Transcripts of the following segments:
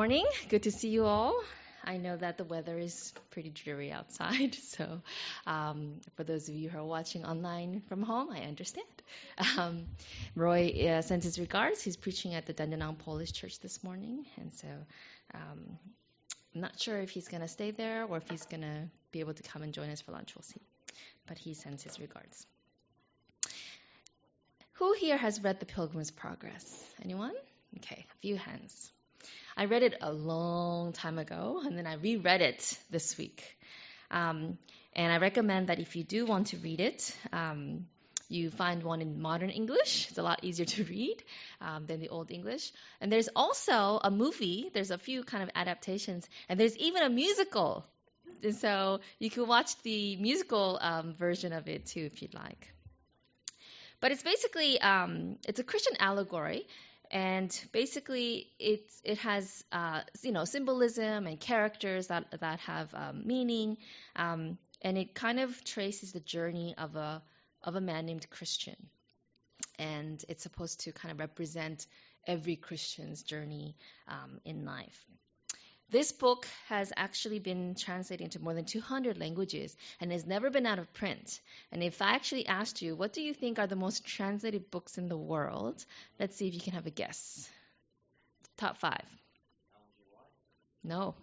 morning. Good to see you all. I know that the weather is pretty dreary outside, so um, for those of you who are watching online from home, I understand. Um, Roy uh, sends his regards. He's preaching at the Dandenong Polish Church this morning, and so um, I'm not sure if he's going to stay there or if he's going to be able to come and join us for lunch. We'll see. But he sends his regards. Who here has read The Pilgrim's Progress? Anyone? Okay, a few hands. I read it a long time ago, and then I reread it this week. Um, and I recommend that if you do want to read it, um, you find one in modern English. It's a lot easier to read um, than the old English. And there's also a movie. There's a few kind of adaptations, and there's even a musical. And so you can watch the musical um, version of it too if you'd like. But it's basically um, it's a Christian allegory, and basically it it has uh, you know symbolism and characters that that have um, meaning, um, and it kind of traces the journey of a of a man named Christian, and it's supposed to kind of represent every Christian's journey um, in life. This book has actually been translated into more than 200 languages and has never been out of print. And if I actually asked you, what do you think are the most translated books in the world? Let's see if you can have a guess. Top five. No.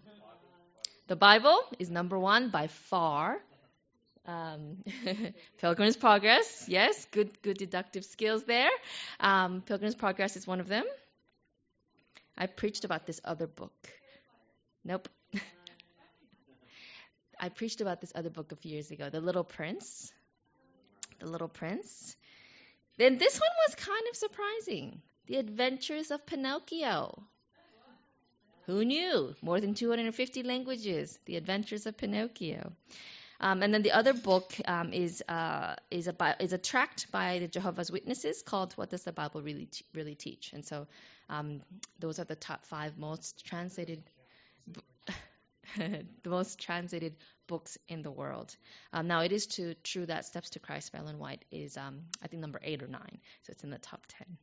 The Bible is number one by far. Um, Pilgrim's Progress, yes, good, good deductive skills there. Um, Pilgrim's Progress is one of them. I preached about this other book. Nope. I preached about this other book a few years ago, The Little Prince. The Little Prince. Then this one was kind of surprising The Adventures of Pinocchio. Who knew? More than 250 languages. The Adventures of Pinocchio. Um, and then the other book um, is uh, is a is a tract by the Jehovah's Witnesses called "What Does the Bible Really Really Teach?" And so um, those are the top five most translated the most translated books in the world. Um, now, it is true that Steps to Christ by Ellen White is, um, I think, number eight or nine, so it's in the top ten.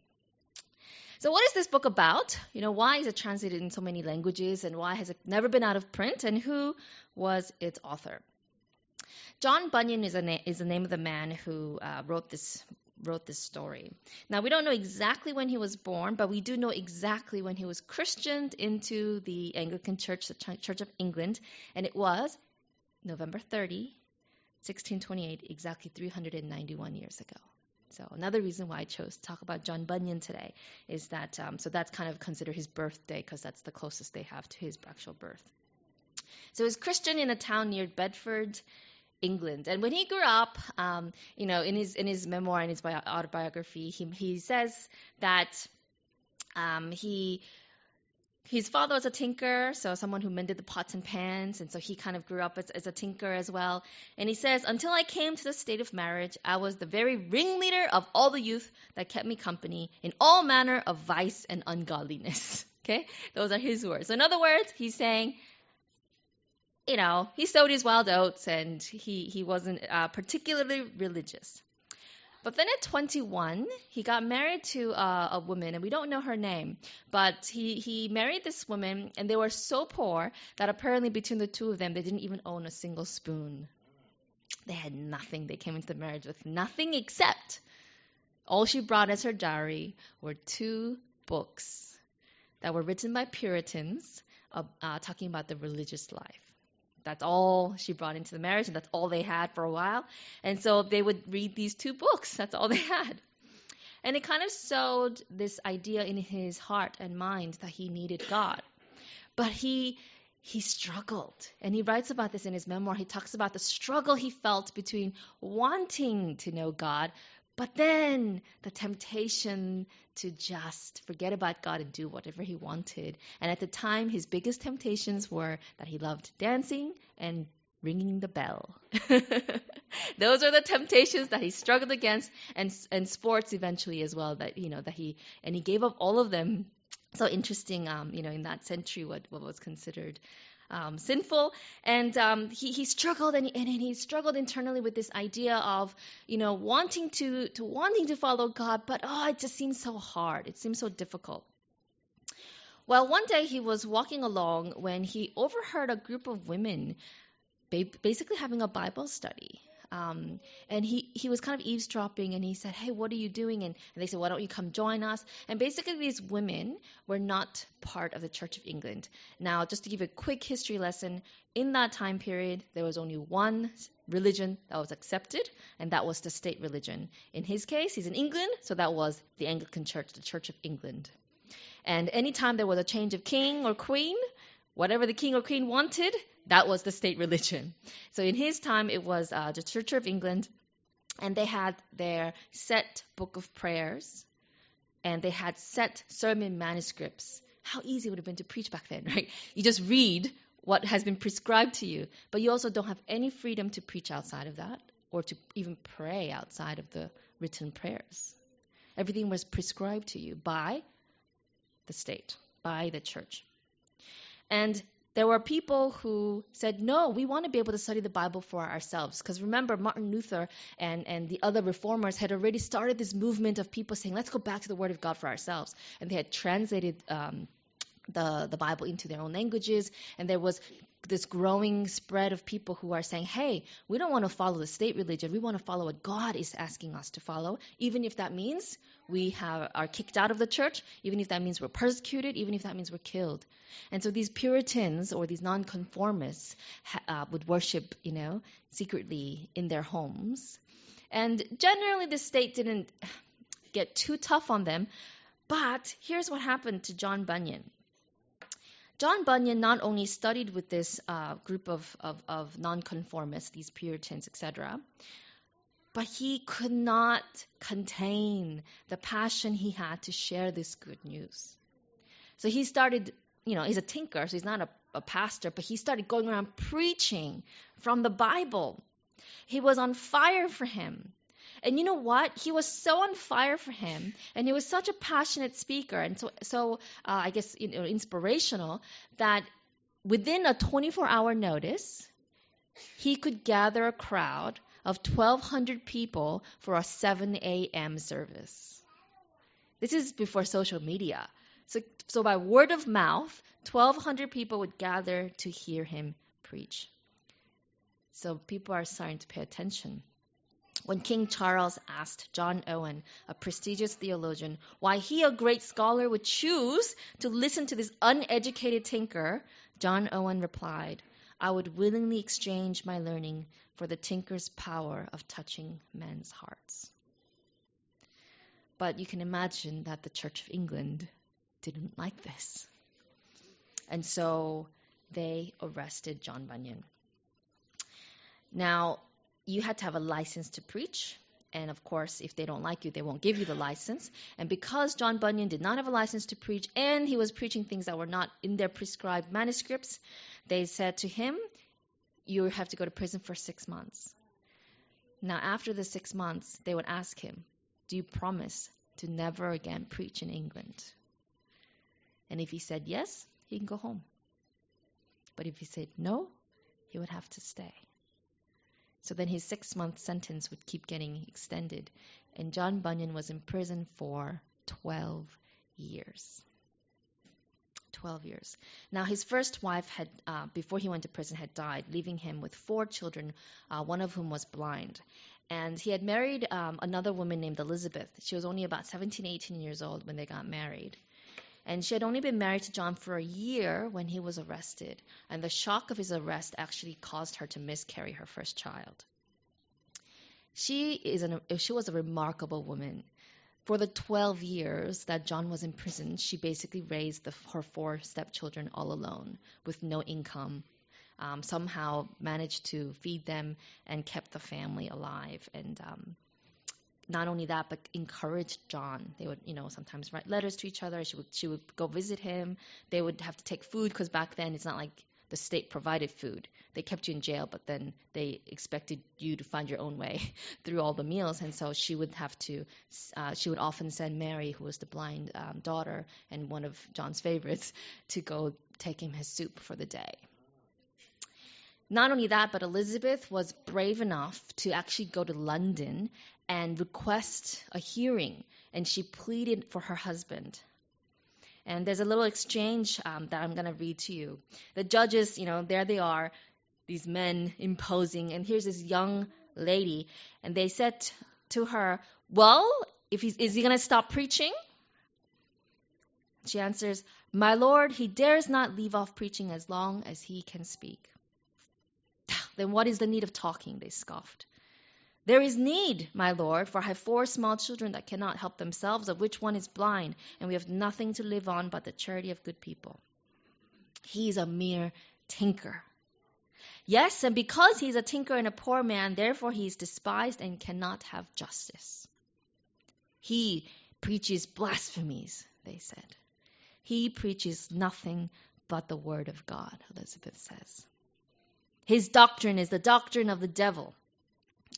So, what is this book about? You know, why is it translated in so many languages, and why has it never been out of print, and who was its author? John Bunyan is, na- is the name of the man who uh, wrote this wrote this story. Now, we don't know exactly when he was born, but we do know exactly when he was christened into the Anglican Church, the Church of England, and it was November 30, 1628, exactly 391 years ago. So another reason why I chose to talk about John Bunyan today is that um, so that's kind of considered his birthday because that's the closest they have to his actual birth. So he was Christian in a town near Bedford, England. And when he grew up, um, you know, in his in his memoir and his bio- autobiography, he he says that um, he his father was a tinker, so someone who mended the pots and pans, and so he kind of grew up as, as, a tinker as well. And he says, Until I came to the state of marriage, I was the very ringleader of all the youth that kept me company in all manner of vice and ungodliness. Okay? Those are his words. So, in other words, he's saying, you know, he sowed his wild oats and he, he wasn't uh, particularly religious. But then at 21, he got married to uh, a woman, and we don't know her name, but he, he married this woman, and they were so poor that apparently between the two of them, they didn't even own a single spoon. They had nothing. They came into the marriage with nothing except all she brought as her dowry were two books that were written by Puritans uh, uh, talking about the religious life. That's all she brought into the marriage, and that's all they had for a while. And so they would read these two books. That's all they had. And it kind of sowed this idea in his heart and mind that he needed God. But he he struggled. And he writes about this in his memoir. He talks about the struggle he felt between wanting to know God, but then the temptation to just forget about God and do whatever he wanted. And at the time, his biggest temptations were that he loved dancing and ringing the bell. Those are the temptations that he struggled against, and and sports eventually as well. That you know that he and he gave up all of them. So interesting, um, you know, in that century, what what was considered um, sinful. And um, he, he struggled and and he struggled internally with this idea of, you know, wanting to, to wanting to follow God, but oh, it just seems so hard. It seems so difficult. Well, one day he was walking along when he overheard a group of women ba- basically having a Bible study. Um, and he, he was kind of eavesdropping and he said, Hey, what are you doing? And, and they said, Why don't you come join us? And basically, these women were not part of the Church of England. Now, just to give a quick history lesson, in that time period, there was only one religion that was accepted, and that was the state religion. In his case, he's in England, so that was the Anglican Church, the Church of England. And anytime there was a change of king or queen, whatever the king or queen wanted, that was the state religion. So in his time, it was uh, the Church of England, and they had their set book of prayers, and they had set sermon manuscripts. How easy it would have been to preach back then, right? You just read what has been prescribed to you, but you also don't have any freedom to preach outside of that or to even pray outside of the written prayers. Everything was prescribed to you by the state, by the church. And there were people who said, no, we want to be able to study the Bible for ourselves. Because remember, Martin Luther and, and the other reformers had already started this movement of people saying, let's go back to the Word of God for ourselves. And they had translated um, the, the Bible into their own languages. And there was this growing spread of people who are saying, hey, we don't want to follow the state religion. We want to follow what God is asking us to follow, even if that means we have, are kicked out of the church, even if that means we're persecuted, even if that means we're killed. And so these Puritans or these nonconformists uh, would worship, you know, secretly in their homes. And generally, the state didn't get too tough on them. But here's what happened to John Bunyan. John Bunyan not only studied with this uh, group of, of, of nonconformists, these Puritans, etc., but he could not contain the passion he had to share this good news. So he started, you know, he's a tinker, so he's not a, a pastor, but he started going around preaching from the Bible. He was on fire for him. And you know what? He was so on fire for him, and he was such a passionate speaker, and so, so uh, I guess you know, inspirational that within a 24-hour notice, he could gather a crowd of 1,200 people for a 7 a.m. service. This is before social media. So, so by word of mouth, 1,200 people would gather to hear him preach. So people are starting to pay attention. When King Charles asked John Owen, a prestigious theologian, why he, a great scholar, would choose to listen to this uneducated tinker, John Owen replied, I would willingly exchange my learning for the tinker's power of touching men's hearts. But you can imagine that the Church of England didn't like this. And so they arrested John Bunyan. Now, you had to have a license to preach. And of course, if they don't like you, they won't give you the license. And because John Bunyan did not have a license to preach and he was preaching things that were not in their prescribed manuscripts, they said to him, You have to go to prison for six months. Now, after the six months, they would ask him, Do you promise to never again preach in England? And if he said yes, he can go home. But if he said no, he would have to stay. So then his six month sentence would keep getting extended. And John Bunyan was in prison for 12 years. 12 years. Now, his first wife had, uh, before he went to prison, had died, leaving him with four children, uh, one of whom was blind. And he had married um, another woman named Elizabeth. She was only about 17, 18 years old when they got married. And she had only been married to John for a year when he was arrested. And the shock of his arrest actually caused her to miscarry her first child. She, is an, she was a remarkable woman. For the 12 years that John was in prison, she basically raised the, her four stepchildren all alone with no income. Um, somehow managed to feed them and kept the family alive. And um, not only that, but encouraged John. They would, you know, sometimes write letters to each other. She would she would go visit him. They would have to take food because back then it's not like the state provided food. They kept you in jail, but then they expected you to find your own way through all the meals. And so she would have to. Uh, she would often send Mary, who was the blind um, daughter and one of John's favorites, to go take him his soup for the day. Not only that, but Elizabeth was brave enough to actually go to London and request a hearing, and she pleaded for her husband. And there's a little exchange um, that I'm going to read to you. The judges, you know, there they are, these men imposing, and here's this young lady, and they said to her, "Well, if he's, is he going to stop preaching?" She answers, "My lord, he dares not leave off preaching as long as he can speak." Then what is the need of talking? They scoffed. There is need, my lord, for I have four small children that cannot help themselves, of which one is blind, and we have nothing to live on but the charity of good people. He is a mere tinker. Yes, and because he is a tinker and a poor man, therefore he is despised and cannot have justice. He preaches blasphemies, they said. He preaches nothing but the word of God, Elizabeth says. His doctrine is the doctrine of the devil.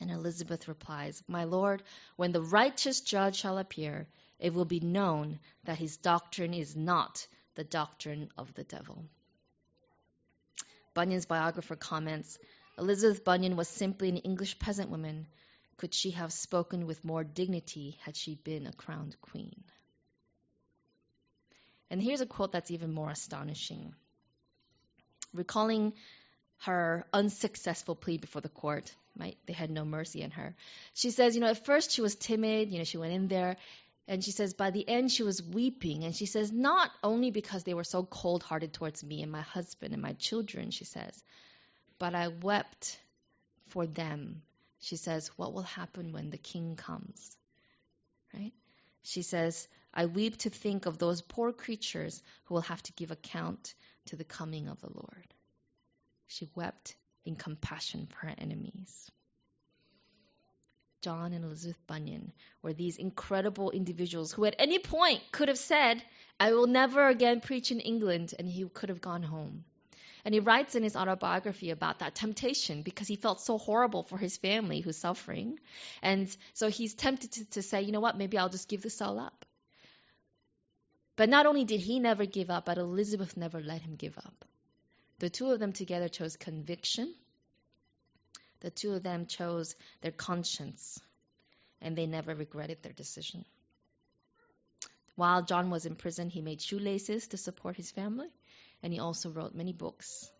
And Elizabeth replies, My Lord, when the righteous judge shall appear, it will be known that his doctrine is not the doctrine of the devil. Bunyan's biographer comments Elizabeth Bunyan was simply an English peasant woman. Could she have spoken with more dignity had she been a crowned queen? And here's a quote that's even more astonishing. Recalling her unsuccessful plea before the court, they had no mercy on her. She says, you know, at first she was timid, you know, she went in there, and she says, by the end she was weeping. And she says, not only because they were so cold hearted towards me and my husband and my children, she says, but I wept for them. She says, what will happen when the king comes? Right? She says, I weep to think of those poor creatures who will have to give account to the coming of the Lord. She wept in compassion for her enemies. John and Elizabeth Bunyan were these incredible individuals who, at any point, could have said, I will never again preach in England, and he could have gone home. And he writes in his autobiography about that temptation because he felt so horrible for his family who's suffering. And so he's tempted to, to say, you know what, maybe I'll just give this all up. But not only did he never give up, but Elizabeth never let him give up. The two of them together chose conviction. The two of them chose their conscience, and they never regretted their decision. While John was in prison, he made shoelaces to support his family, and he also wrote many books.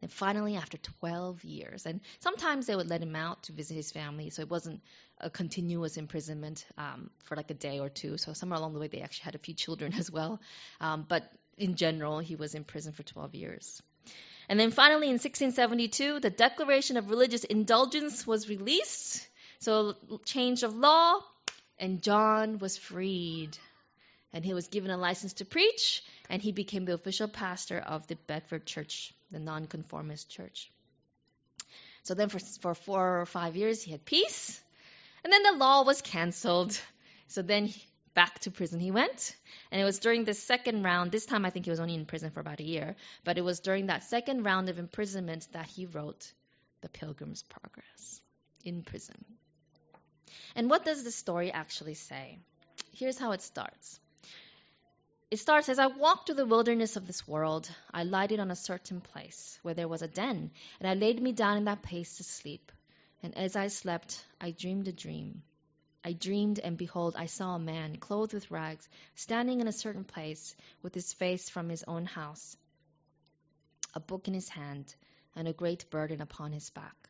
And finally, after 12 years, and sometimes they would let him out to visit his family, so it wasn't a continuous imprisonment um, for like a day or two. So somewhere along the way, they actually had a few children as well. Um, but in general, he was in prison for 12 years. And then finally, in 1672, the Declaration of Religious Indulgence was released. So, change of law, and John was freed. And he was given a license to preach, and he became the official pastor of the Bedford Church, the nonconformist church. So then, for, for four or five years, he had peace. And then the law was canceled. So then back to prison he went. And it was during the second round, this time I think he was only in prison for about a year, but it was during that second round of imprisonment that he wrote The Pilgrim's Progress in prison. And what does the story actually say? Here's how it starts. It starts as I walked through the wilderness of this world, I lighted on a certain place where there was a den, and I laid me down in that place to sleep. And as I slept, I dreamed a dream. I dreamed, and behold, I saw a man clothed with rags, standing in a certain place, with his face from his own house, a book in his hand, and a great burden upon his back.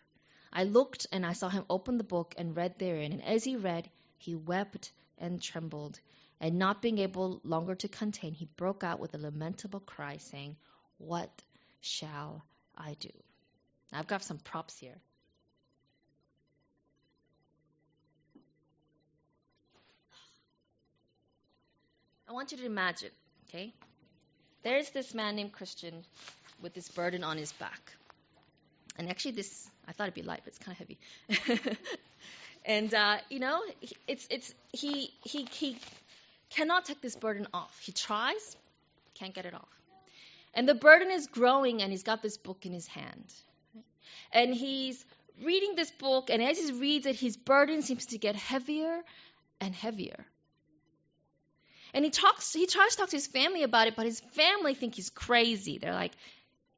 I looked, and I saw him open the book and read therein, and as he read, he wept and trembled, and not being able longer to contain, he broke out with a lamentable cry, saying, What shall I do? I've got some props here. Want you to imagine, okay? There's this man named Christian with this burden on his back. And actually, this, I thought it'd be light, but it's kind of heavy. and, uh, you know, it's, it's, he, he, he cannot take this burden off. He tries, can't get it off. And the burden is growing, and he's got this book in his hand. And he's reading this book, and as he reads it, his burden seems to get heavier and heavier. And he talks, he tries to talk to his family about it, but his family think he's crazy. They're like,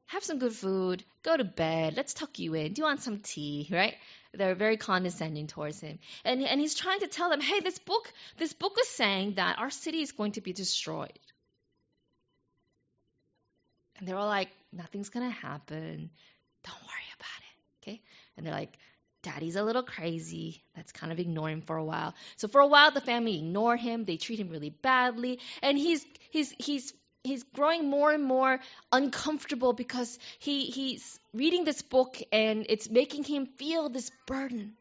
have some good food, go to bed, let's tuck you in, do you want some tea, right? They're very condescending towards him. And, and he's trying to tell them, hey, this book, this book is saying that our city is going to be destroyed. And they're all like, nothing's going to happen. Don't worry about it. Okay? And they're like, Daddy's a little crazy. Let's kind of ignore him for a while. So for a while, the family ignore him. They treat him really badly, and he's he's he's he's growing more and more uncomfortable because he he's reading this book and it's making him feel this burden.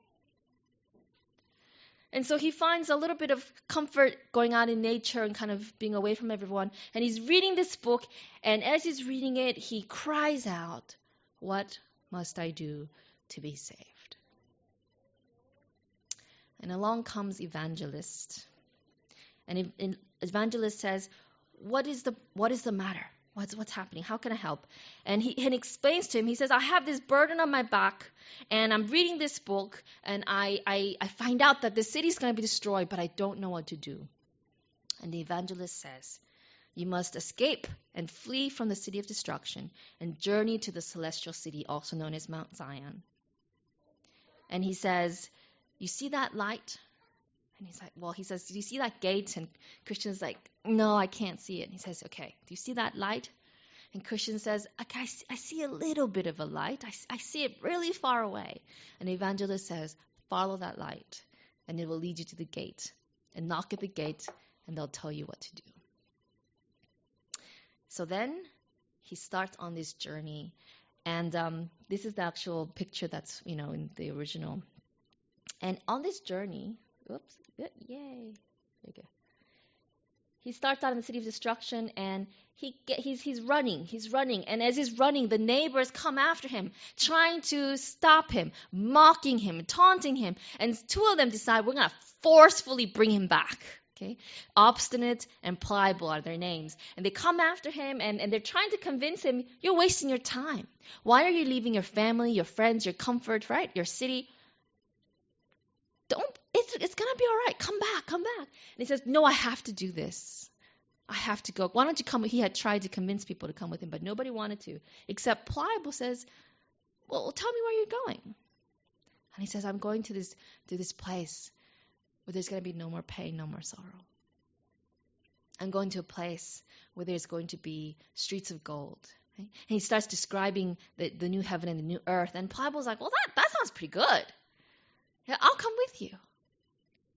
And so he finds a little bit of comfort going out in nature and kind of being away from everyone. And he's reading this book, and as he's reading it, he cries out, What must I do to be saved? And along comes evangelist. And evangelist says, "What is the what is the matter? What's what's happening? How can I help?" And he and explains to him. He says, "I have this burden on my back, and I'm reading this book, and I I, I find out that the city is going to be destroyed, but I don't know what to do." And the evangelist says, "You must escape and flee from the city of destruction and journey to the celestial city, also known as Mount Zion." And he says, you see that light? And he's like, Well, he says, Do you see that gate? And Christian's like, No, I can't see it. And he says, Okay, do you see that light? And Christian says, okay, I, see, I see a little bit of a light. I, I see it really far away. And the evangelist says, Follow that light, and it will lead you to the gate. And knock at the gate, and they'll tell you what to do. So then he starts on this journey. And um, this is the actual picture that's, you know, in the original and on this journey, oops, yay, there you go. He starts out in the city of destruction, and he get, he's he's running, he's running, and as he's running, the neighbors come after him, trying to stop him, mocking him, taunting him, and two of them decide we're gonna forcefully bring him back. Okay, obstinate and pliable are their names, and they come after him, and, and they're trying to convince him you're wasting your time. Why are you leaving your family, your friends, your comfort, right, your city? It's, it's going to be all right. Come back, come back. And he says, No, I have to do this. I have to go. Why don't you come? He had tried to convince people to come with him, but nobody wanted to. Except Pliable says, Well, tell me where you're going. And he says, I'm going to this to this place where there's going to be no more pain, no more sorrow. I'm going to a place where there's going to be streets of gold. And he starts describing the, the new heaven and the new earth. And Pliable's like, Well, that, that sounds pretty good. I'll come with you.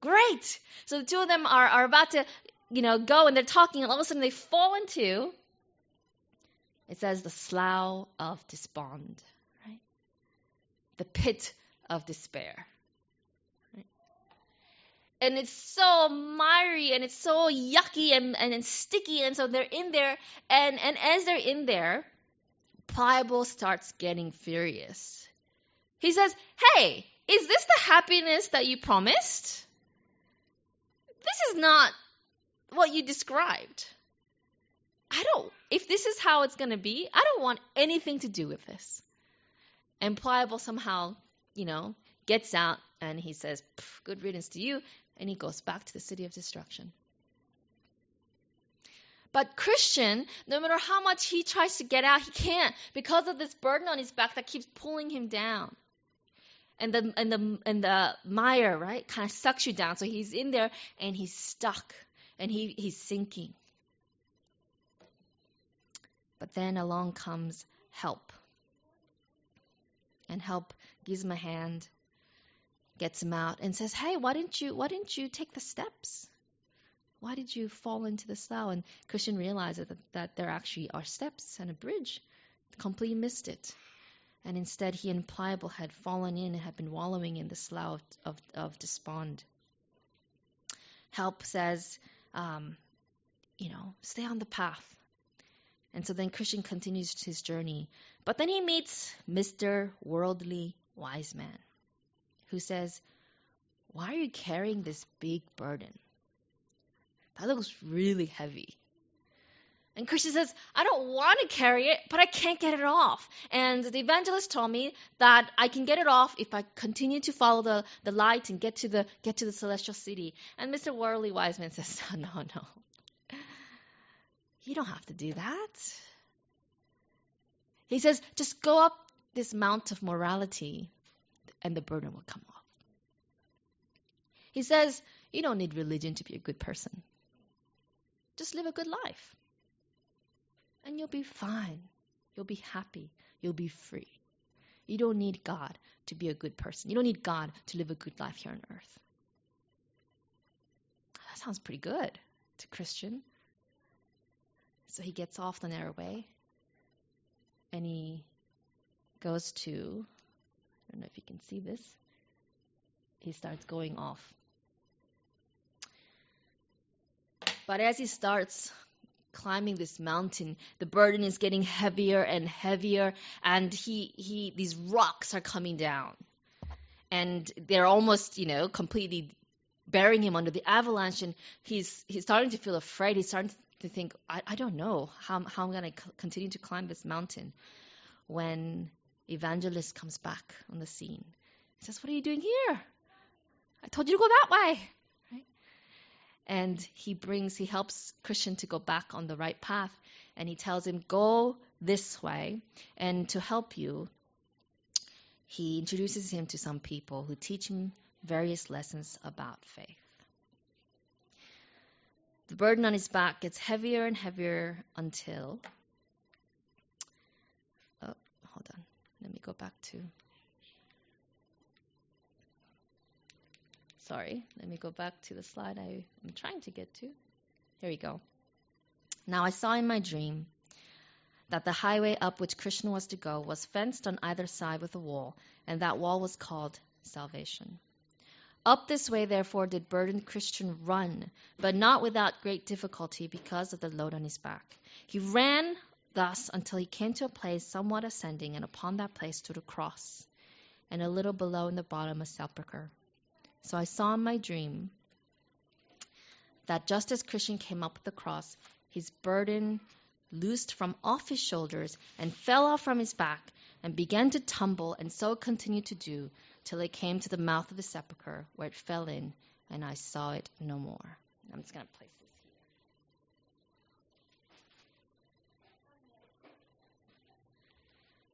Great. So the two of them are, are about to, you know, go and they're talking, and all of a sudden they fall into, it says, the slough of despond, right? The pit of despair. And it's so miry and it's so yucky and, and, and sticky, and so they're in there, and, and as they're in there, Pliable starts getting furious. He says, Hey, is this the happiness that you promised? This is not what you described. I don't, if this is how it's going to be, I don't want anything to do with this. And Pliable somehow, you know, gets out and he says, Good riddance to you. And he goes back to the city of destruction. But Christian, no matter how much he tries to get out, he can't because of this burden on his back that keeps pulling him down and the and the and the mire right kind of sucks you down. So he's in there and he's stuck and he he's sinking. But then along comes help. And help gives him a hand gets him out and says hey why didn't you why didn't you take the steps? Why did you fall into the slough? And christian realizes that, that there actually are steps and a bridge. Completely missed it and instead he and Pliable had fallen in and had been wallowing in the slough of, of, despond. Help says, um, you know, stay on the path. And so then Christian continues his journey. But then he meets Mr. Worldly Wise Man, who says, Why are you carrying this big burden? That looks really heavy. And Christian says, I don't want to carry it, but I can't get it off. And the evangelist told me that I can get it off if I continue to follow the, the light and get to the get to the celestial city. And Mr. Worldly Wiseman says, No, no, no. You don't have to do that. He says, just go up this mount of morality and the burden will come off. He says, you don't need religion to be a good person. Just live a good life and you'll be fine. You'll be happy. You'll be free. You don't need God to be a good person. You don't need God to live a good life here on earth. That sounds pretty good to Christian. So he gets off the narrow way and he goes to, I don't know if you can see this, he starts going off. But as he starts climbing this mountain, the burden is getting heavier and heavier, and he, he these rocks are coming down. And they're almost, you know, completely burying him under the avalanche, and he's he's starting to feel afraid. He's starting to think, I, I don't know how, how I'm going to continue to climb this mountain. When evangelist comes back on the scene, he says, "What are you doing here? I told you to go that way." And he brings, he helps Christian to go back on the right path, and he tells him, "Go this way." And to help you, he introduces him to some people who teach him various lessons about faith. The burden on his back gets heavier and heavier until. Oh, hold on. Let me go back to. Sorry, let me go back to the slide I am trying to get to. Here we go. Now I saw in my dream that the highway up which Christian was to go was fenced on either side with a wall, and that wall was called salvation. Up this way, therefore, did burdened Christian run, but not without great difficulty because of the load on his back. He ran thus until he came to a place somewhat ascending, and upon that place stood a cross, and a little below in the bottom a sepulchre. So I saw in my dream that just as Christian came up with the cross, his burden loosed from off his shoulders and fell off from his back and began to tumble, and so continued to do till it came to the mouth of the sepulchre, where it fell in, and I saw it no more. I'm just going to place this here.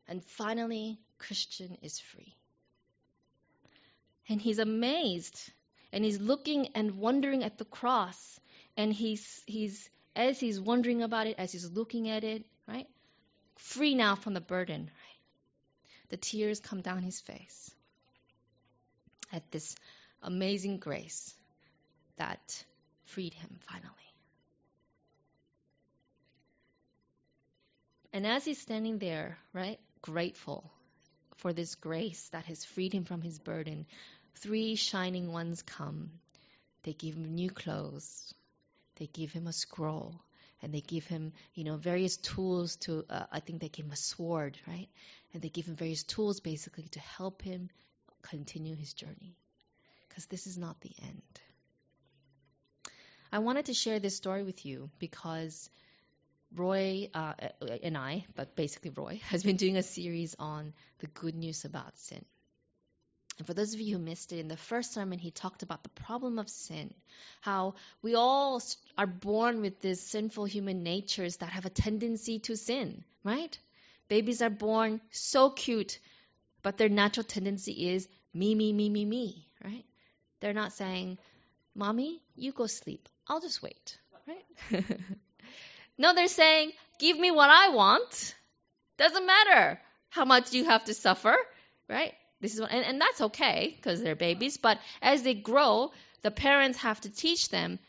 And finally, Christian is free. And he's amazed, and he's looking and wondering at the cross, and he's he's as he's wondering about it, as he's looking at it, right? Free now from the burden, right? The tears come down his face at this amazing grace that freed him finally. And as he's standing there, right, grateful for this grace that has freed him from his burden, three shining ones come. They give him new clothes, they give him a scroll, and they give him, you know, various tools to, uh, I think they give him a sword, right? And they give him various tools basically to help him continue his journey. Because this is not the end. I wanted to share this story with you because Roy uh, and I, but basically Roy, has been doing a series on the good news about sin. And for those of you who missed it, in the first sermon, he talked about the problem of sin. How we all are born with these sinful human natures that have a tendency to sin, right? Babies are born so cute, but their natural tendency is me, me, me, me, me, right? They're not saying, Mommy, you go sleep. I'll just wait, right? no, they're saying, Give me what I want. Doesn't matter how much you have to suffer, right? This is what, and, and that's okay because they're babies. But as they grow, the parents have to teach them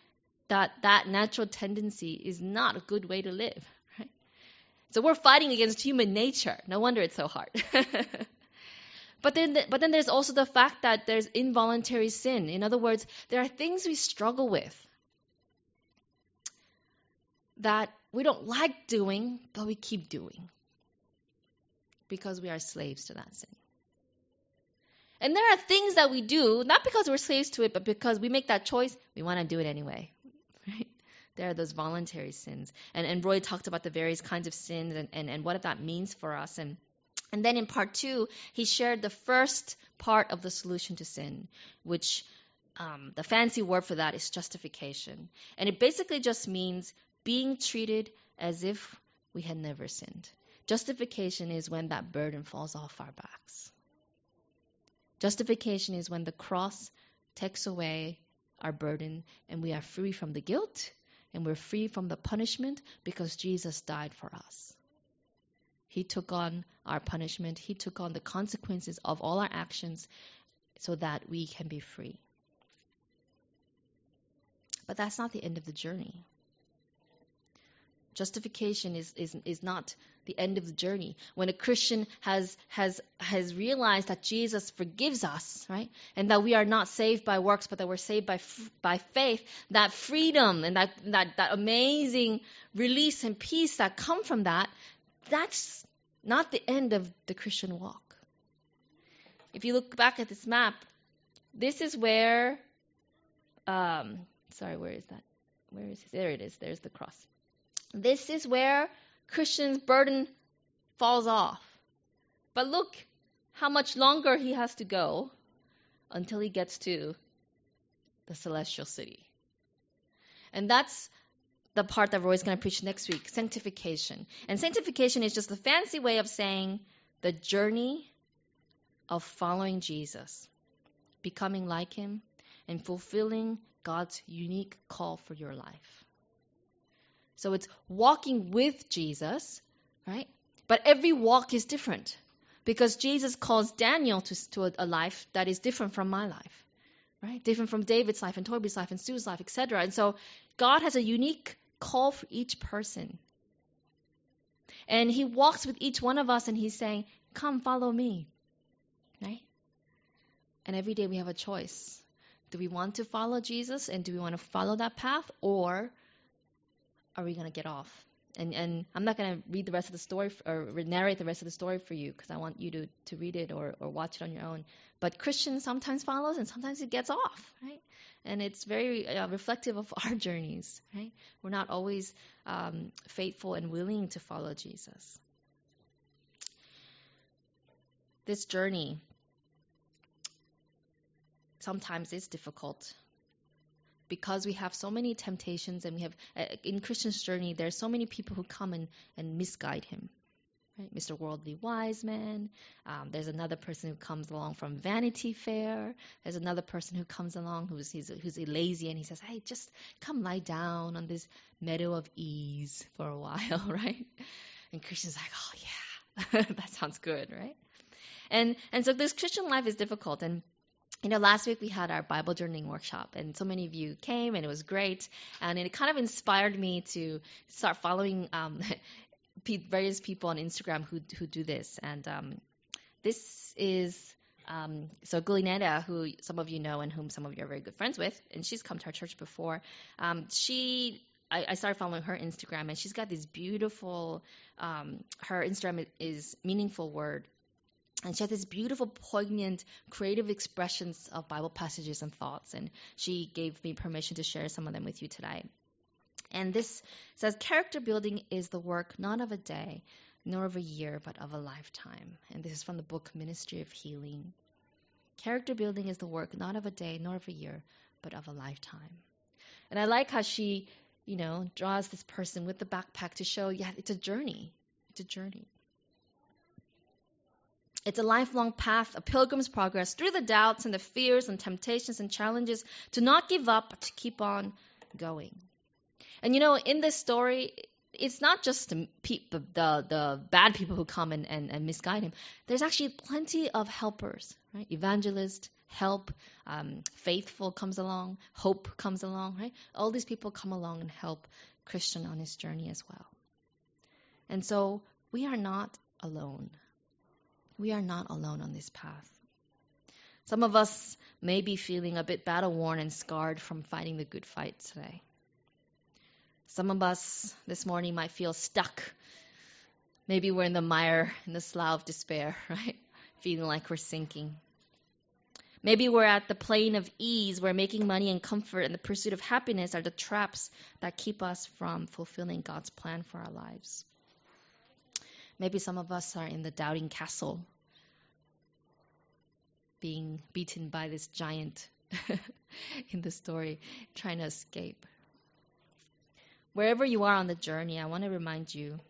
that that natural tendency is not a good way to live. Right? So we're fighting against human nature. No wonder it's so hard. but then, but then there's also the fact that there's involuntary sin. In other words, there are things we struggle with that we don't like doing, but we keep doing because we are slaves to that sin. And there are things that we do, not because we're slaves to it, but because we make that choice, we want to do it anyway. There are those voluntary sins. And, and Roy talked about the various kinds of sins and, and, and what that means for us. And, and then in part two, he shared the first part of the solution to sin, which um, the fancy word for that is justification. And it basically just means being treated as if we had never sinned. Justification is when that burden falls off our backs. Justification is when the cross takes away our burden and we are free from the guilt and we're free from the punishment because Jesus died for us. He took on our punishment. He took on the consequences of all our actions so that we can be free. But that's not the end of the journey. Justification is, is, is not the end of the journey. When a Christian has, has, has realized that Jesus forgives us, right? And that we are not saved by works, but that we're saved by, by faith, that freedom and that, that, that amazing release and peace that come from that, that's not the end of the Christian walk. If you look back at this map, this is where, um, sorry, where is that? Where is this? There it is. There's the cross. This is where Christian's burden falls off. But look how much longer he has to go until he gets to the celestial city. And that's the part that Roy's going to preach next week sanctification. And sanctification is just a fancy way of saying the journey of following Jesus, becoming like him, and fulfilling God's unique call for your life. So it's walking with Jesus, right? But every walk is different because Jesus calls Daniel to, to a, a life that is different from my life, right? Different from David's life and Toby's life and Sue's life, etc. And so God has a unique call for each person. And he walks with each one of us and he's saying, Come, follow me. Right? And every day we have a choice. Do we want to follow Jesus and do we want to follow that path or are we going to get off? And and I'm not going to read the rest of the story or narrate the rest of the story for you because I want you to to read it or or watch it on your own. But Christian sometimes follows and sometimes it gets off, right? And it's very uh, reflective of our journeys, right? We're not always um, faithful and willing to follow Jesus. This journey sometimes is difficult because we have so many temptations and we have uh, in christian's journey there are so many people who come and, and misguide him right? Mr worldly wise man um, there's another person who comes along from vanity fair there's another person who comes along who's he's, who's lazy and he says hey just come lie down on this meadow of ease for a while right? And christian's like oh yeah that sounds good right? And and so this christian life is difficult and you know, last week we had our Bible journaling workshop, and so many of you came, and it was great. And it kind of inspired me to start following um, various people on Instagram who who do this. And um, this is um, so Gulinetta, who some of you know and whom some of you are very good friends with, and she's come to our church before. Um, she I, I, started following her Instagram, and she's got this beautiful. Um, her Instagram is meaningful word and she had these beautiful, poignant, creative expressions of Bible passages and thoughts. And she gave me permission to share some of them with you today. And this says character building is the work not of a day, nor of a year, but of a lifetime. And this is from the book Ministry of Healing. Character building is the work not of a day, nor of a year, but of a lifetime. And I like how she, you know, draws this person with the backpack to show, yeah, it's a journey. It's a journey. It's a lifelong path, a pilgrim's progress through the doubts and the fears and temptations and challenges to not give up, but to keep on going. And you know, in this story, it's not just the, the, the bad people who come and, and, and, misguide him. There's actually plenty of helpers, right? Evangelist, help, um, faithful comes along, hope comes along, right? All these people come along and help Christian on his journey as well. And so we are not alone we are not alone on this path. Some of us may be feeling a bit battle worn and scarred from fighting the good fight today. Some of us this morning might feel stuck. Maybe we're in the mire, in the slough of despair, right? Feeling like we're sinking. Maybe we're at the plain of ease where making money and comfort and the pursuit of happiness are the traps that keep us from fulfilling God's plan for our lives. Maybe some of us are in the doubting castle, being beaten by this giant in the story, trying to escape. Wherever you are on the journey, I want to remind you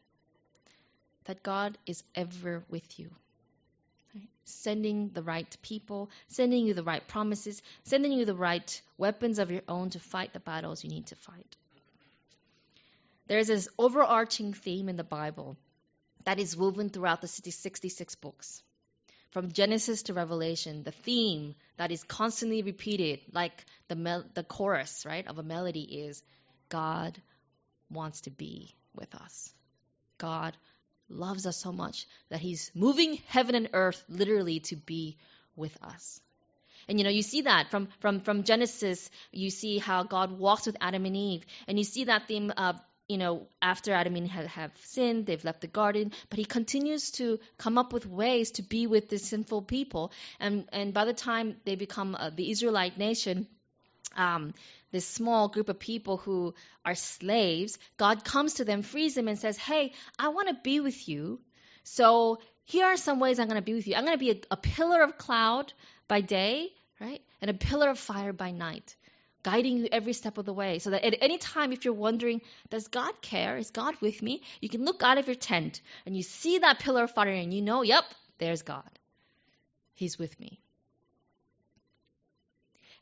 that God is ever with you. Right? Sending the right people, sending you the right promises, sending you the right weapons of your own to fight the battles you need to fight. There's this overarching theme in the Bible that is woven throughout the 66 books. From Genesis to Revelation, the theme that is constantly repeated, like the, mel- the chorus, right, of a melody, is God wants to be with us. God loves us so much that He's moving heaven and earth literally to be with us. And you know, you see that from, from, from Genesis, you see how God walks with Adam and Eve. And you see that theme of, you know, after Adam and Eve have, sinned, they've left the garden, but he continues to come up with ways to be with the sinful people. And, and by the time they become uh, the Israelite nation, um, this small group of people who are slaves, God comes to them, frees them, and says, Hey, I want to be with you. So here are some ways I'm going to be with you. I'm going to be a, a pillar of cloud by day, right? And a pillar of fire by night, guiding you every step of the way. So that at any time, if you're wondering, does God care? Is God with me? You can look out of your tent and you see that pillar of fire and you know, yep, there's God. He's with me.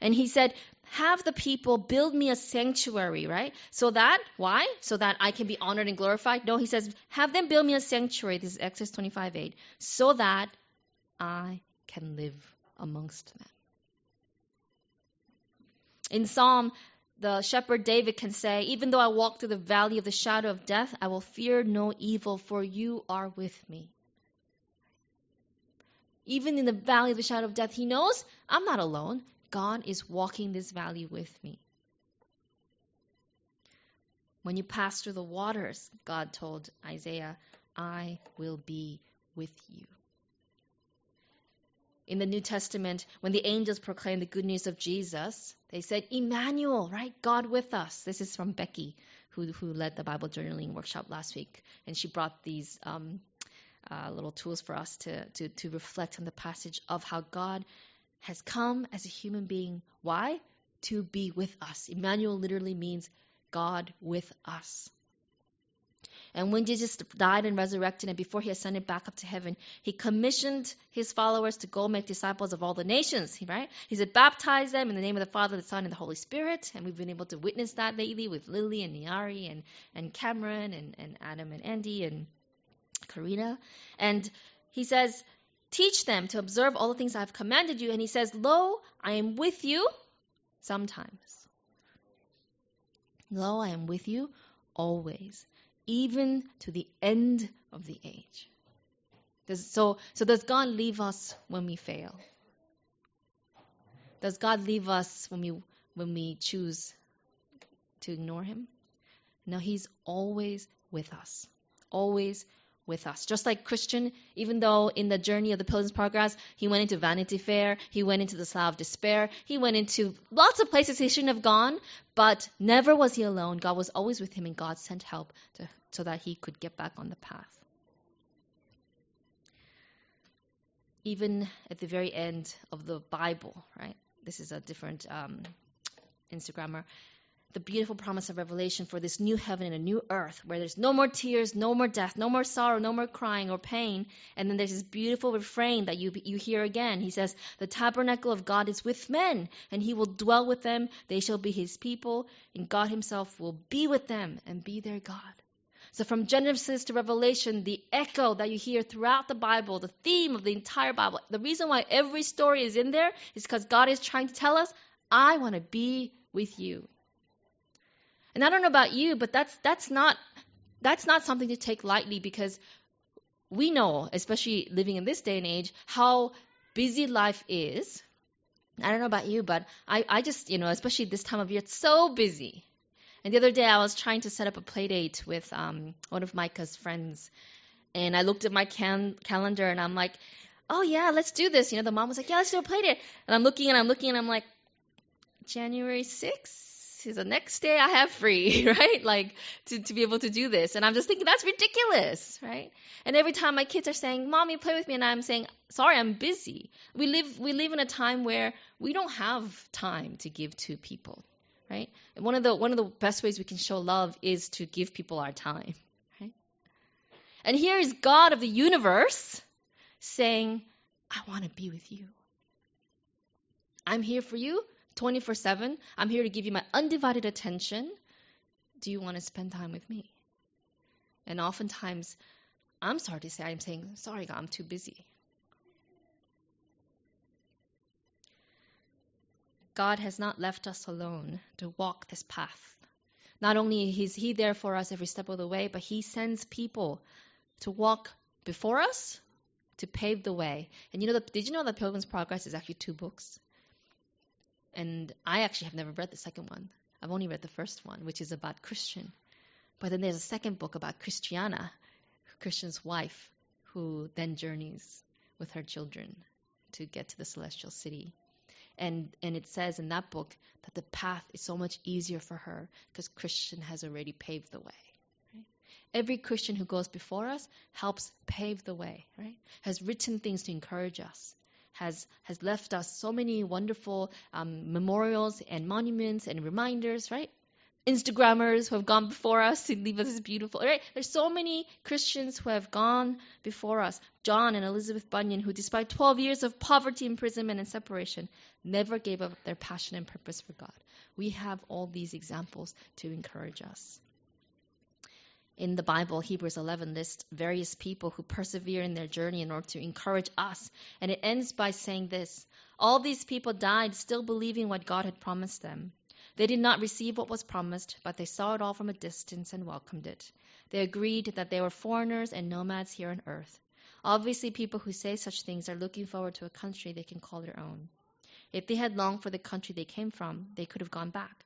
And he said, Have the people build me a sanctuary, right? So that, why? So that I can be honored and glorified? No, he says, Have them build me a sanctuary. This is Exodus 25 8. So that I can live amongst them. In Psalm, the shepherd David can say, Even though I walk through the valley of the shadow of death, I will fear no evil, for you are with me. Even in the valley of the shadow of death, he knows I'm not alone. God is walking this valley with me. When you pass through the waters, God told Isaiah, I will be with you. In the New Testament, when the angels proclaimed the good news of Jesus, they said, Emmanuel, right? God with us. This is from Becky, who, who led the Bible journaling workshop last week. And she brought these um, uh, little tools for us to, to, to reflect on the passage of how God has come as a human being. Why? To be with us. Emmanuel literally means God with us. And when Jesus died and resurrected, and before he ascended back up to heaven, he commissioned his followers to go make disciples of all the nations, right? He said, baptize them in the name of the Father, the Son, and the Holy Spirit. And we've been able to witness that lately with Lily and Niari and, and Cameron and, and Adam and Andy and Karina. And he says, Teach them to observe all the things I have commanded you. And he says, Lo, I am with you sometimes. Lo, I am with you always, even to the end of the age. Does, so, so does God leave us when we fail? Does God leave us when we when we choose to ignore him? No, he's always with us. Always with us. Just like Christian, even though in the journey of the Pilgrim's Progress, he went into Vanity Fair, he went into the Slough of Despair, he went into lots of places he shouldn't have gone, but never was he alone. God was always with him, and God sent help to, so that he could get back on the path. Even at the very end of the Bible, right? This is a different um, Instagrammer the beautiful promise of Revelation for this new heaven and a new earth where there's no more tears, no more death, no more sorrow, no more crying or pain. And then there's this beautiful refrain that you, you hear again. He says, The tabernacle of God is with men, and he will dwell with them. They shall be his people, and God himself will be with them and be their God. So from Genesis to Revelation, the echo that you hear throughout the Bible, the theme of the entire Bible, the reason why every story is in there is because God is trying to tell us, I want to be with you. And I don't know about you, but that's that's not that's not something to take lightly because we know, especially living in this day and age, how busy life is. I don't know about you, but I, I just, you know, especially this time of year, it's so busy. And the other day I was trying to set up a play date with um, one of Micah's friends. And I looked at my can- calendar and I'm like, oh yeah, let's do this. You know, the mom was like, yeah, let's do a play date. And I'm looking and I'm looking and I'm like, January 6th? The next day I have free, right? Like to, to be able to do this. And I'm just thinking that's ridiculous, right? And every time my kids are saying, Mommy, play with me, and I'm saying, Sorry, I'm busy. We live we live in a time where we don't have time to give to people. Right? And one of the one of the best ways we can show love is to give people our time. Right? And here is God of the universe saying, I want to be with you. I'm here for you. 24 7. I'm here to give you my undivided attention. Do you want to spend time with me? And oftentimes, I'm sorry to say, I'm saying, sorry, God, I'm too busy. God has not left us alone to walk this path. Not only is He there for us every step of the way, but He sends people to walk before us to pave the way. And you know, the, did you know that Pilgrim's Progress is actually two books? And I actually have never read the second one. I've only read the first one, which is about Christian. But then there's a second book about Christiana, Christian's wife, who then journeys with her children to get to the celestial city. And and it says in that book that the path is so much easier for her because Christian has already paved the way. Every Christian who goes before us helps pave the way, right? Has written things to encourage us, has has left us so many wonderful um, memorials and monuments and reminders, right? Instagrammers who have gone before us to leave us beautiful, right? There's so many Christians who have gone before us. John and Elizabeth Bunyan, who despite 12 years of poverty, imprisonment, and separation, never gave up their passion and purpose for God. We have all these examples to encourage us. In the Bible, Hebrews 11 lists various people who persevere in their journey in order to encourage us. And it ends by saying this All these people died still believing what God had promised them. They did not receive what was promised, but they saw it all from a distance and welcomed it. They agreed that they were foreigners and nomads here on earth. Obviously, people who say such things are looking forward to a country they can call their own. If they had longed for the country they came from, they could have gone back.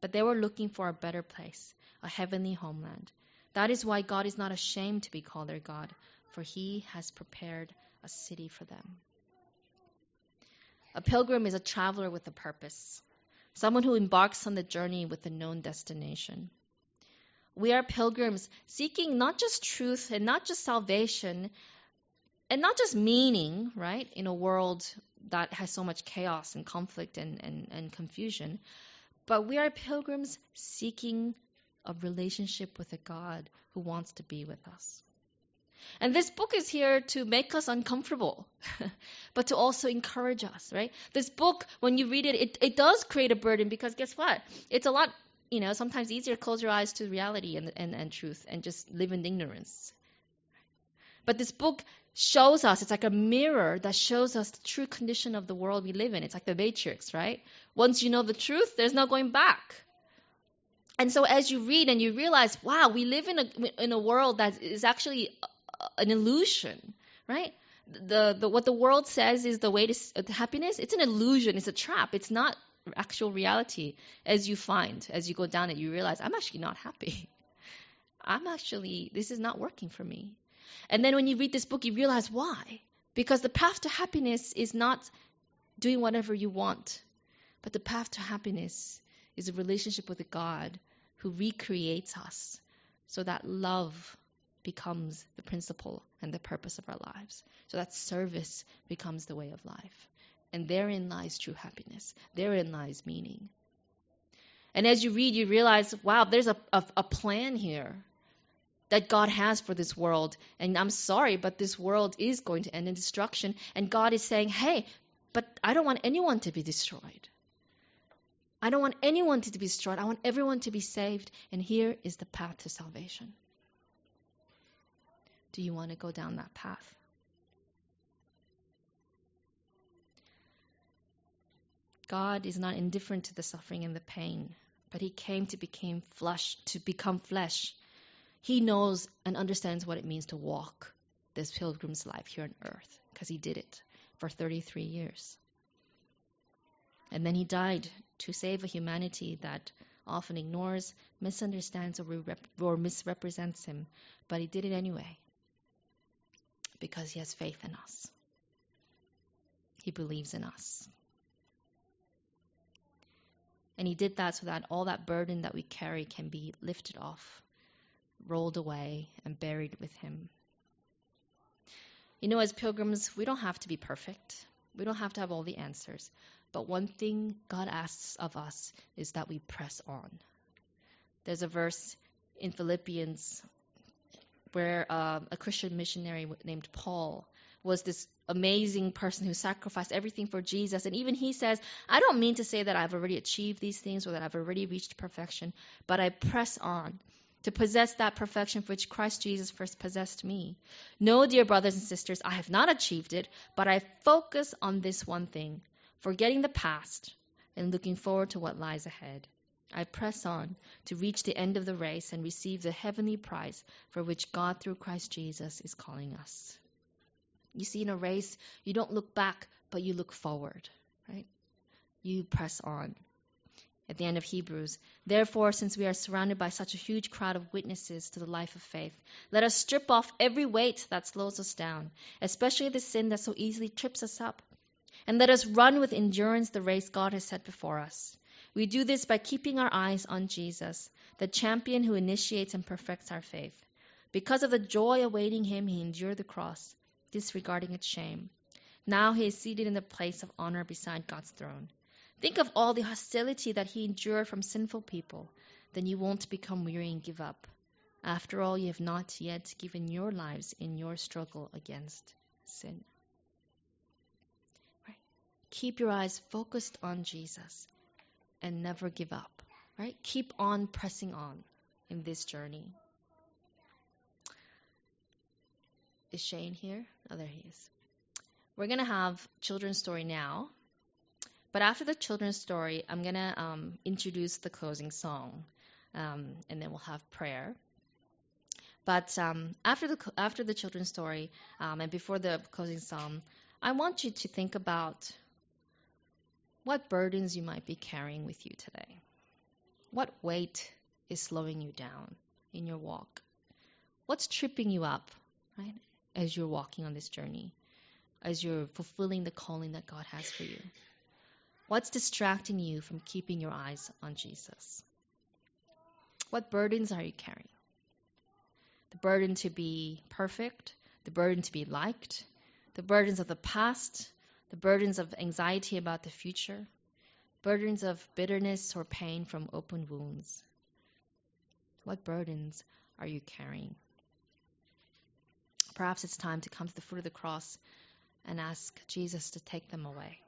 But they were looking for a better place, a heavenly homeland. That is why God is not ashamed to be called their God, for he has prepared a city for them. A pilgrim is a traveler with a purpose someone who embarks on the journey with a known destination. We are pilgrims seeking not just truth and not just salvation and not just meaning, right, in a world that has so much chaos and conflict and, and, and confusion, but we are pilgrims seeking a relationship with a God who wants to be with us. And this book is here to make us uncomfortable, but to also encourage us, right? This book, when you read it, it, it does create a burden because guess what? It's a lot, you know, sometimes easier to close your eyes to reality and, and, and truth and just live in ignorance. But this book shows us, it's like a mirror that shows us the true condition of the world we live in. It's like the matrix, right? Once you know the truth, there's no going back. And so as you read and you realize, wow, we live in a in a world that is actually an illusion, right? The, the what the world says is the way to, uh, happiness. It's an illusion. It's a trap. It's not actual reality. As you find, as you go down it, you realize I'm actually not happy. I'm actually this is not working for me. And then when you read this book, you realize why. Because the path to happiness is not doing whatever you want, but the path to happiness is a relationship with a God who recreates us so that love becomes the principle and the purpose of our lives. So that service becomes the way of life. And therein lies true happiness. Therein lies meaning. And as you read, you realize, wow, there's a, a, a plan here that God has for this world. And I'm sorry, but this world is going to end in destruction. And God is saying, hey, but I don't want anyone to be destroyed. I don't want anyone to be destroyed. I want everyone to be saved. And here is the path to salvation. Do you want to go down that path? God is not indifferent to the suffering and the pain, but he came to become flesh, to become flesh. He knows and understands what it means to walk this pilgrim's life here on earth because he did it for 33 years. And then he died to save a humanity that often ignores, misunderstands, or, misrepresents him, but he did it anyway because he has faith in us. He believes in us. And he did that so that all that burden that we carry can be lifted off, rolled away, and buried with him. You know, as pilgrims, we don't have to be perfect. We don't have to have all the answers. But one thing God asks of us is that we press on. There's a verse in Philippians where uh, a Christian missionary named Paul was this amazing person who sacrificed everything for Jesus. And even he says, I don't mean to say that I've already achieved these things or that I've already reached perfection, but I press on to possess that perfection for which Christ Jesus first possessed me. No, dear brothers and sisters, I have not achieved it, but I focus on this one thing, forgetting the past and looking forward to what lies ahead. I press on to reach the end of the race and receive the heavenly prize for which God through Christ Jesus is calling us. You see, in a race, you don't look back, but you look forward, right? You press on at the end of Hebrews. Therefore, since we are surrounded by such a huge crowd of witnesses to the life of faith, let us strip off every weight that slows us down, especially the sin that so easily trips us up. And let us run with endurance the race God has set before us. We do this by keeping our eyes on Jesus, the champion who initiates and perfects our faith. Because of the joy awaiting him, he endured the cross, disregarding its shame. Now he is seated in the place of honor beside God's throne. Think of all the hostility that he endured from sinful people. Then you won't become weary and give up. After all, you have not yet given your lives in your struggle against sin. Keep your eyes focused on Jesus and never give up. Right? Keep on pressing on in this journey. Is Shane here? Oh, there he is. We're going to have children's story now. But after the children's story, I'm going to um, introduce the closing song, um, and then we'll have prayer. But um, after the after the children's story um, and before the closing song, I want you to think about what burdens you might be carrying with you today. What weight is slowing you down in your walk? What's tripping you up, right, as you're walking on this journey, as you're fulfilling the calling that God has for you? What's distracting you from keeping your eyes on Jesus? What burdens are you carrying? The burden to be perfect, the burden to be liked, the burdens of the past, the burdens of anxiety about the future, burdens of bitterness or pain from open wounds. What burdens are you carrying? Perhaps it's time to come to the foot of the cross and ask Jesus to take them away.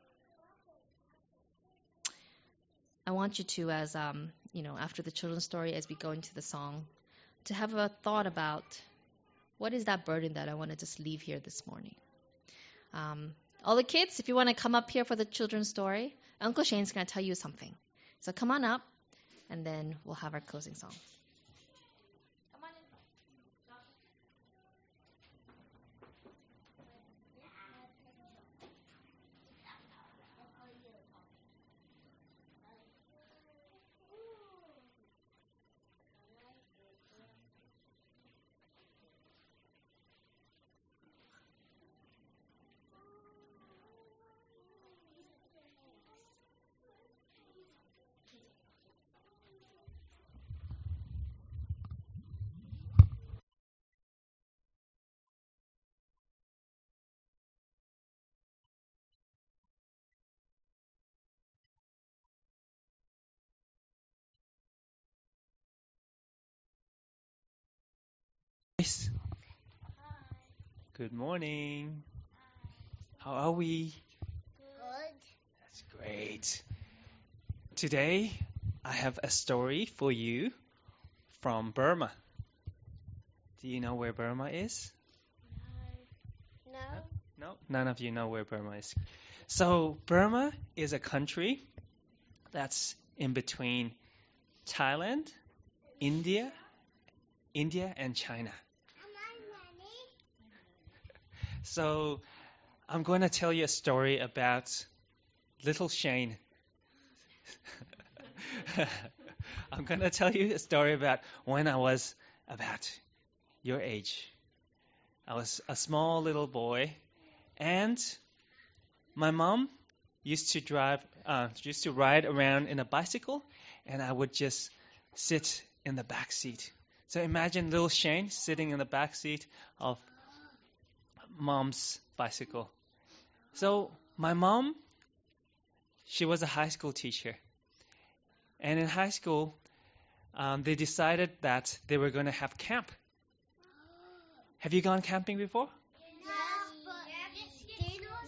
I want you to, as um, you know, after the children's story, as we go into the song, to have a thought about what is that burden that I want to just leave here this morning. Um, all the kids, if you want to come up here for the children's story, Uncle Shane's going to tell you something. So come on up, and then we'll have our closing song. Good morning. How are we? Good. That's great. Today, I have a story for you from Burma. Do you know where Burma is? No. No, none of you know where Burma is. So, Burma is a country that's in between Thailand, India, India, and China. So, I'm going to tell you a story about little Shane. I'm going to tell you a story about when I was about your age. I was a small little boy, and my mom used to drive, uh, used to ride around in a bicycle, and I would just sit in the back seat. So imagine little Shane sitting in the back seat of mom's bicycle. So my mom, she was a high school teacher, and in high school, um, they decided that they were going to have camp. Have you gone camping before?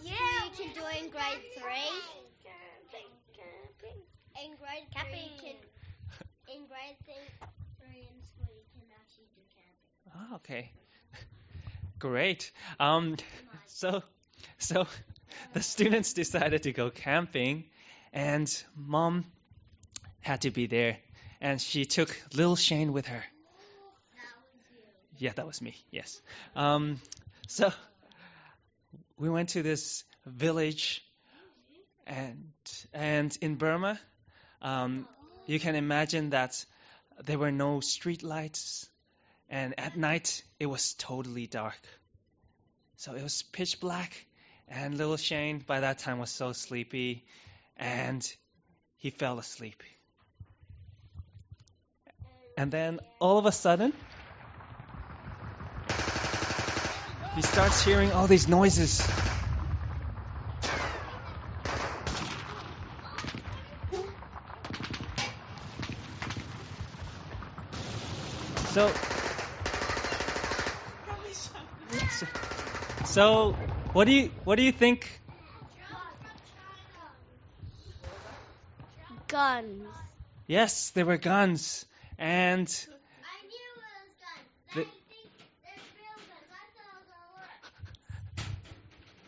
Yeah, we can do it in grade three. In grade three, can, in grade three, three in school, you can actually do camping. Oh, okay. Great. Um, so, so the students decided to go camping, and mom had to be there, and she took little Shane with her. Yeah, that was me. Yes. Um, so we went to this village, and and in Burma, um, you can imagine that there were no street lights, and at night it was totally dark. So it was pitch black, and little Shane by that time was so sleepy, and he fell asleep. And then all of a sudden, he starts hearing all these noises. So, so what do you what do you think? Guns. Yes, there were guns, and I knew it was guns. The- I think there's real guns. I saw the work.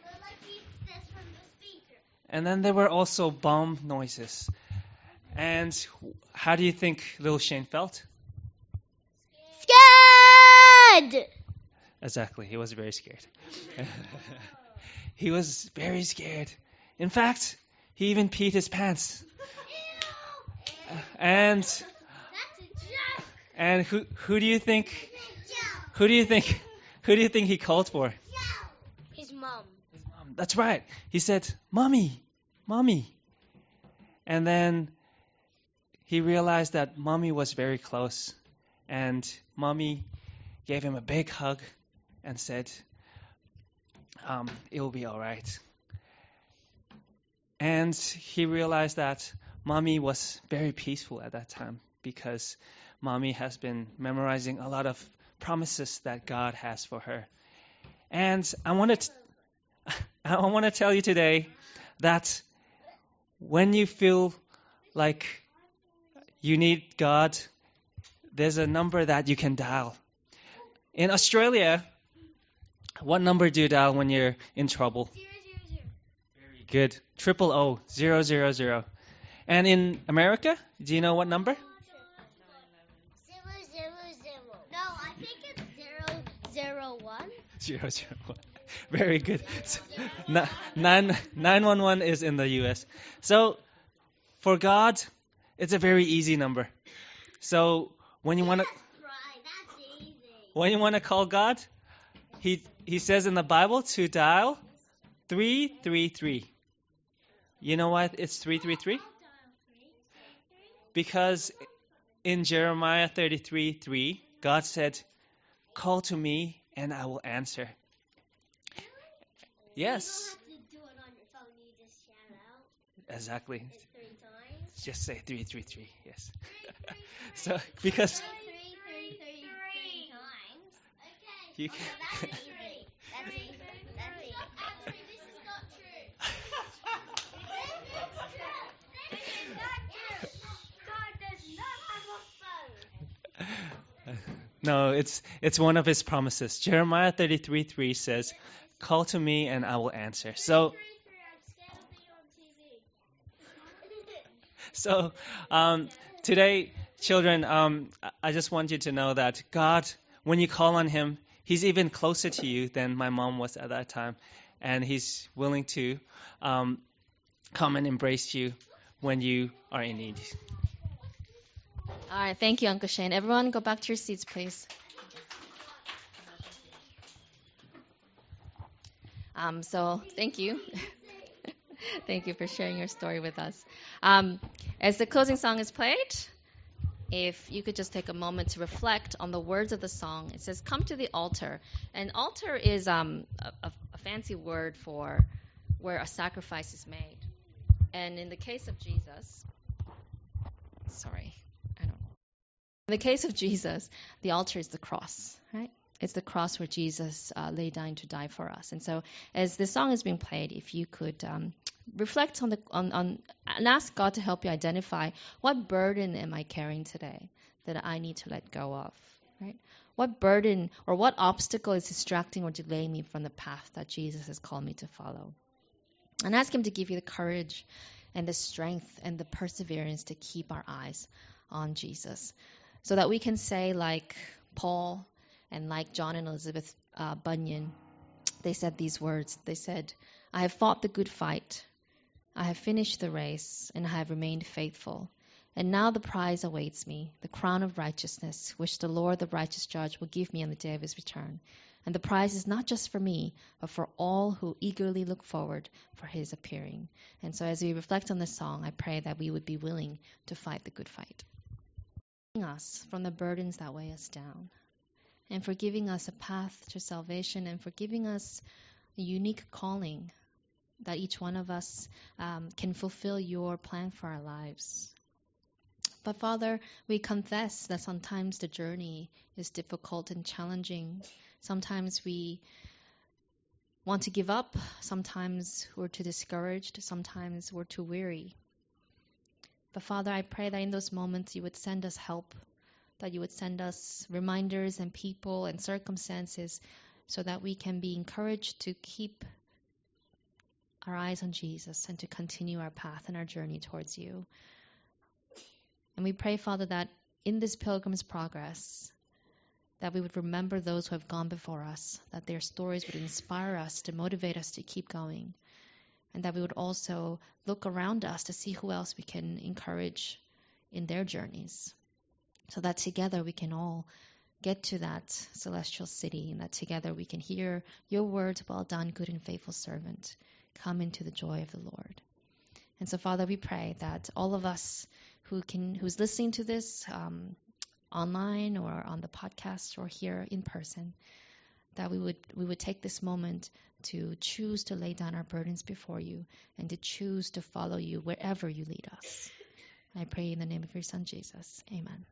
They're like he says from the speaker. and then there were also bomb noises. And how do you think little Shane felt? Scared. Exactly, he was very scared. he was very scared. In fact, he even peed his pants. And That's a joke. and who who do you think who do you think who do you think he called for? His mom. His mom. That's right. He said, "Mommy, mommy." And then he realized that mommy was very close, and mommy gave him a big hug and said, um, "It will be all right." And he realized that mommy was very peaceful at that time because mommy has been memorizing a lot of promises that God has for her. And I wanted to, I want to tell you today that when you feel like you need God, there's a number that you can dial. In Australia, what number do you dial when you're in trouble? Very good. Triple O, zero, zero, zero. And in America, do you know what number? Zero zero zero. No, I think it's zero zero one. Zero, zero, one. Very good. So, ni- nine, 911 is in the US. So for God, it's a very easy number. So when you want to Right, that's easy. when you want to call God, he he says in the Bible to dial 333. You know why it's 333? Because in Jeremiah 33 3, God said, Call to me and I will answer. Yes, You don't have to do it on your phone. You just shout out exactly. Just say 333. Yes. so, because Three, three, three, three times. Okay. You can- no, it's it's one of his promises. Jeremiah 33 3 says, Call to me and I will answer. So, so um, today, children, um, I just want you to know that God, when you call on Him, He's even closer to you than my mom was at that time, and He's willing to um, come and embrace you when you are in need. All right, thank you, Uncle Shane. Everyone, go back to your seats, please. Um, so, thank you. thank you for sharing your story with us. Um, as the closing song is played, if you could just take a moment to reflect on the words of the song. It says, Come to the altar. And altar is um, a, a, fancy word for where a sacrifice is made. And in the case of Jesus, sorry, I don't know. In the case of Jesus, the altar is the cross, right? It's the cross where Jesus uh, lay down to die for us. And so, as the song is being played, if you could um, reflect on the on, on and ask God to help you identify what burden am I carrying today that I need to let go of. right? What burden or what obstacle is distracting or delaying me from the path that Jesus has called me to follow? And ask Him to give you the courage and the strength and the perseverance to keep our eyes on Jesus so that we can say, like Paul and like John and Elizabeth uh, Bunyan, they said these words. They said, I have fought the good fight. I have finished the race and I have remained faithful. And now the prize awaits me, the crown of righteousness, which the Lord, the righteous judge, will give me on the day of his return. And the prize is not just for me, but for all who eagerly look forward for his appearing. And so as we reflect on this song, I pray that we would be willing to fight the good fight. Us from the burdens that weigh us down, and for giving us a path to salvation, and for giving us a unique calling that each one of us um, can fulfill your plan for our lives. But Father, we confess that sometimes the journey is difficult and challenging. Sometimes we want to give up. Sometimes we're too discouraged. Sometimes we're too weary. But Father, I pray that in those moments you would send us help, that you would send us reminders and people and circumstances so that we can be encouraged to keep our eyes on Jesus and to continue our path and our journey towards you. And we pray, Father, that in this pilgrim's progress, that we would remember those who have gone before us, that their stories would inspire us to motivate us to keep going, and that we would also look around us to see who else we can encourage in their journeys, so that together we can all get to that celestial city, and that together we can hear your words, well done, good and faithful servant, come into the joy of the Lord. And so, Father, we pray that all of us who can, who's listening to this um, online or on the podcast or here in person, that we would we would take this moment to choose to lay down our burdens before you and to choose to follow you wherever you lead us. I pray in the name of your Son Jesus. Amen.